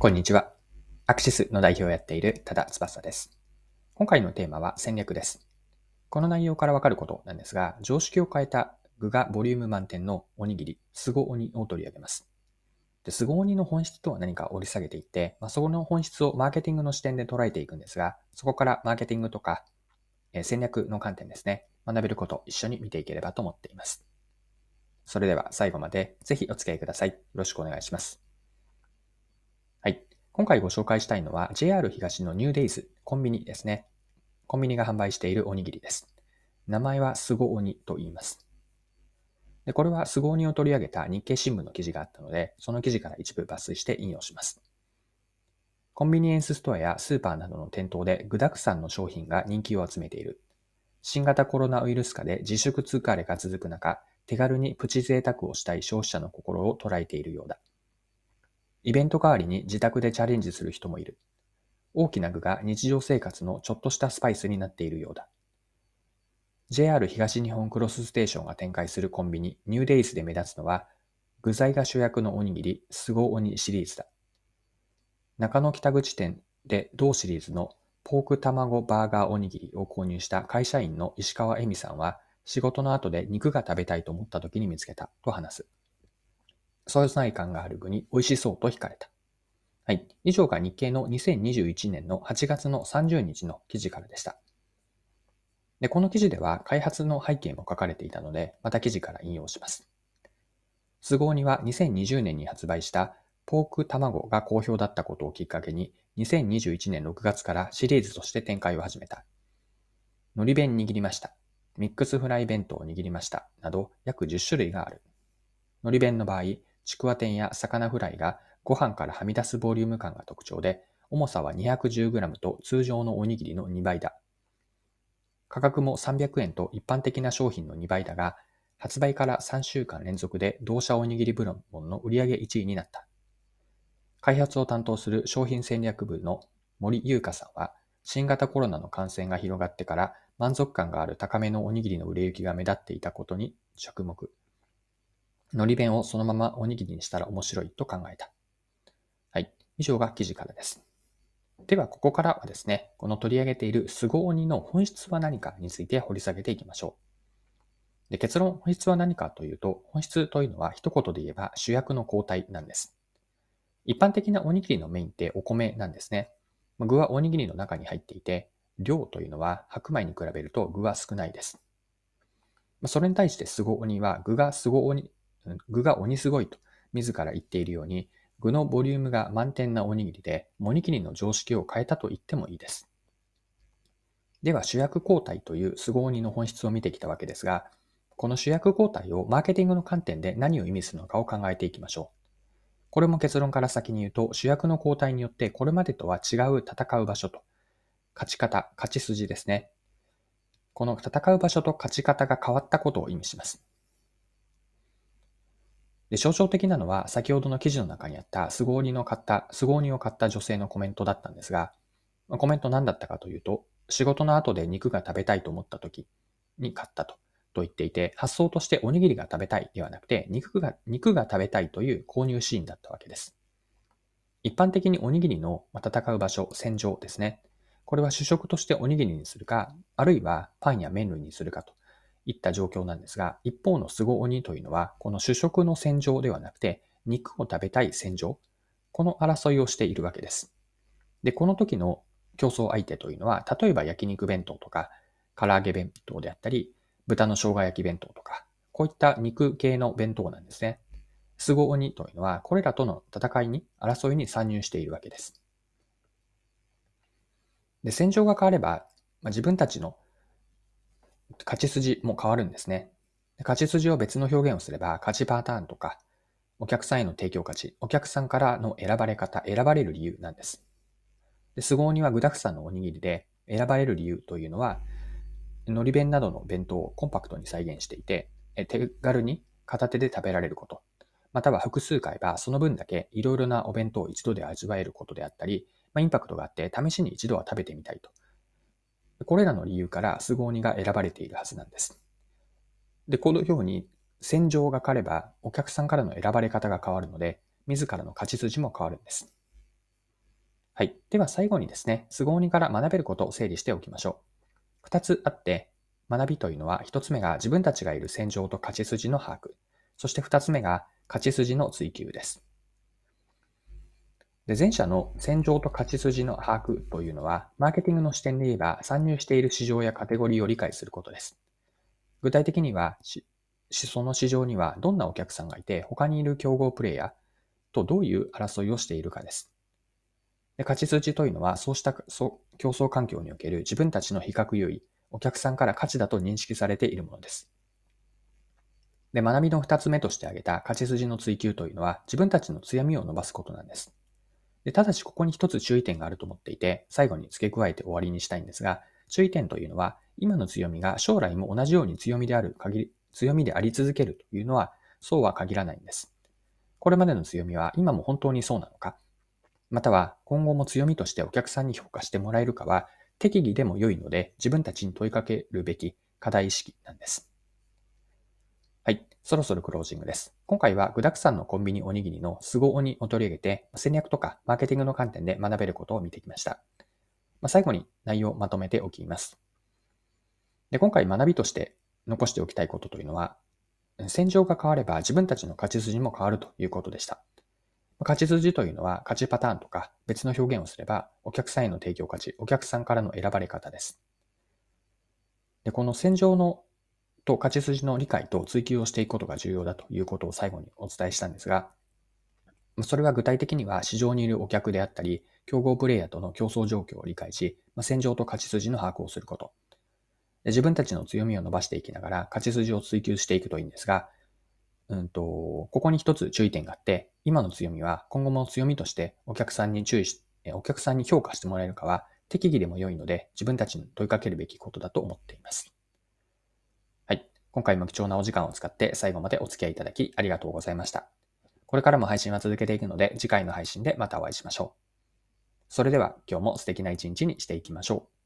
こんにちは。アクシスの代表をやっている多田翼です。今回のテーマは戦略です。この内容からわかることなんですが、常識を変えた具がボリューム満点のおにぎり、スゴ鬼を取り上げます。で、スゴ鬼の本質とは何かを掘り下げていって、まあ、そこの本質をマーケティングの視点で捉えていくんですが、そこからマーケティングとか、え戦略の観点ですね、学べることを一緒に見ていければと思っています。それでは最後までぜひお付き合いください。よろしくお願いします。今回ご紹介したいのは JR 東のニューデイズコンビニですね。コンビニが販売しているおにぎりです。名前はスゴニと言います。でこれはスゴニを取り上げた日経新聞の記事があったので、その記事から一部抜粋して引用します。コンビニエンスストアやスーパーなどの店頭で具沢山の商品が人気を集めている。新型コロナウイルス禍で自粛疲れが続く中、手軽にプチ贅沢をしたい消費者の心を捉えているようだ。イベント代わりに自宅でチャレンジする人もいる。大きな具が日常生活のちょっとしたスパイスになっているようだ。JR 東日本クロスステーションが展開するコンビニニューデイズで目立つのは、具材が主役のおにぎり、スゴオニシリーズだ。中野北口店で同シリーズのポーク卵バーガーおにぎりを購入した会社員の石川恵美さんは、仕事の後で肉が食べたいと思った時に見つけたと話す。存在感がある具に美味しそうと惹かれた。はい。以上が日経の2021年の8月の30日の記事からでした。で、この記事では開発の背景も書かれていたので、また記事から引用します。都合には2020年に発売したポーク卵が好評だったことをきっかけに、2021年6月からシリーズとして展開を始めた。海苔弁握りました。ミックスフライ弁当を握りました。など約10種類がある。海苔弁の場合、ちくわ天や魚フライがご飯からはみ出すボリューム感が特徴で、重さは 210g と通常のおにぎりの2倍だ。価格も300円と一般的な商品の2倍だが、発売から3週間連続で同社おにぎり部門の売上1位になった。開発を担当する商品戦略部の森優香さんは、新型コロナの感染が広がってから満足感がある高めのおにぎりの売れ行きが目立っていたことに着目。海苔弁をそのままおにぎりにしたら面白いと考えた。はい。以上が記事からです。では、ここからはですね、この取り上げている凄鬼の本質は何かについて掘り下げていきましょう。で結論、本質は何かというと、本質というのは一言で言えば主役の交代なんです。一般的なおにぎりのメインってお米なんですね。具はおにぎりの中に入っていて、量というのは白米に比べると具は少ないです。それに対して凄鬼は具が凄鬼具が鬼すごいと自ら言っているように、具のボリュームが満点なおにぎりで、おにぎりの常識を変えたと言ってもいいです。では主役交代という凄鬼の本質を見てきたわけですが、この主役交代をマーケティングの観点で何を意味するのかを考えていきましょう。これも結論から先に言うと、主役の交代によってこれまでとは違う戦う場所と、勝ち方、勝ち筋ですね。この戦う場所と勝ち方が変わったことを意味します。で、象徴的なのは、先ほどの記事の中にあった、凄鬼の買った、凄鬼を買った女性のコメントだったんですが、コメント何だったかというと、仕事の後で肉が食べたいと思った時に買ったと、と言っていて、発想としておにぎりが食べたいではなくて、肉が、肉が食べたいという購入シーンだったわけです。一般的におにぎりの戦う場所、戦場ですね。これは主食としておにぎりにするか、あるいはパンや麺類にするかといった状況なんですが、一方のスゴ鬼というのは、この主食の戦場ではなくて、肉を食べたい戦場、この争いをしているわけです。で、この時の競争相手というのは、例えば焼肉弁当とか、唐揚げ弁当であったり、豚の生姜焼き弁当とか、こういった肉系の弁当なんですね。スゴ鬼というのは、これらとの戦いに、争いに参入しているわけです。で、戦場が変われば、まあ、自分たちの勝ち筋も変わるんですね。勝ち筋を別の表現をすれば、勝ちパターンとか、お客さんへの提供価値、お客さんからの選ばれ方、選ばれる理由なんです。で、凄鬼は具沢山のおにぎりで、選ばれる理由というのは、海苔弁などの弁当をコンパクトに再現していて、手軽に片手で食べられること、または複数回はその分だけいろいろなお弁当を一度で味わえることであったり、まあ、インパクトがあって試しに一度は食べてみたいとこれらの理由から凄鬼が選ばれているはずなんです。で、このように戦場が変わればお客さんからの選ばれ方が変わるので、自らの勝ち筋も変わるんです。はい。では最後にですね、凄鬼から学べることを整理しておきましょう。二つあって、学びというのは、一つ目が自分たちがいる戦場と勝ち筋の把握。そして二つ目が勝ち筋の追求です。で前者の戦場と勝ち筋の把握というのは、マーケティングの視点で言えば、参入している市場やカテゴリーを理解することです。具体的には、その市場にはどんなお客さんがいて、他にいる競合プレイヤーとどういう争いをしているかです。で勝ち筋というのは、そうした競争環境における自分たちの比較優位、お客さんから価値だと認識されているものです。で、学びの二つ目として挙げた勝ち筋の追求というのは、自分たちの強みを伸ばすことなんです。でただし、ここに一つ注意点があると思っていて、最後に付け加えて終わりにしたいんですが、注意点というのは、今の強みが将来も同じように強みである限り、強みであり続けるというのは、そうは限らないんです。これまでの強みは今も本当にそうなのか、または今後も強みとしてお客さんに評価してもらえるかは、適宜でも良いので自分たちに問いかけるべき課題意識なんです。はい。そろそろクロージングです。今回は具沢山のコンビニおにぎりのスゴ鬼を取り上げて戦略とかマーケティングの観点で学べることを見てきました。まあ、最後に内容をまとめておきます。で今回学びとして残しておきたいことというのは、戦場が変われば自分たちの勝ち筋も変わるということでした。勝ち筋というのは勝ちパターンとか別の表現をすればお客さんへの提供価値、お客さんからの選ばれ方です。でこの戦場のと勝ち筋の理解と追求をしていくことが重要だということを最後にお伝えしたんですが、それは具体的には市場にいるお客であったり、競合プレイヤーとの競争状況を理解し、戦場と勝ち筋の把握をすること。自分たちの強みを伸ばしていきながら勝ち筋を追求していくといいんですが、うんと、ここに一つ注意点があって、今の強みは今後も強みとしてお客さんに注意し、お客さんに評価してもらえるかは適宜でも良いので自分たちに問いかけるべきことだと思っています。今回も貴重なお時間を使って最後までお付き合いいただきありがとうございました。これからも配信は続けていくので次回の配信でまたお会いしましょう。それでは今日も素敵な一日にしていきましょう。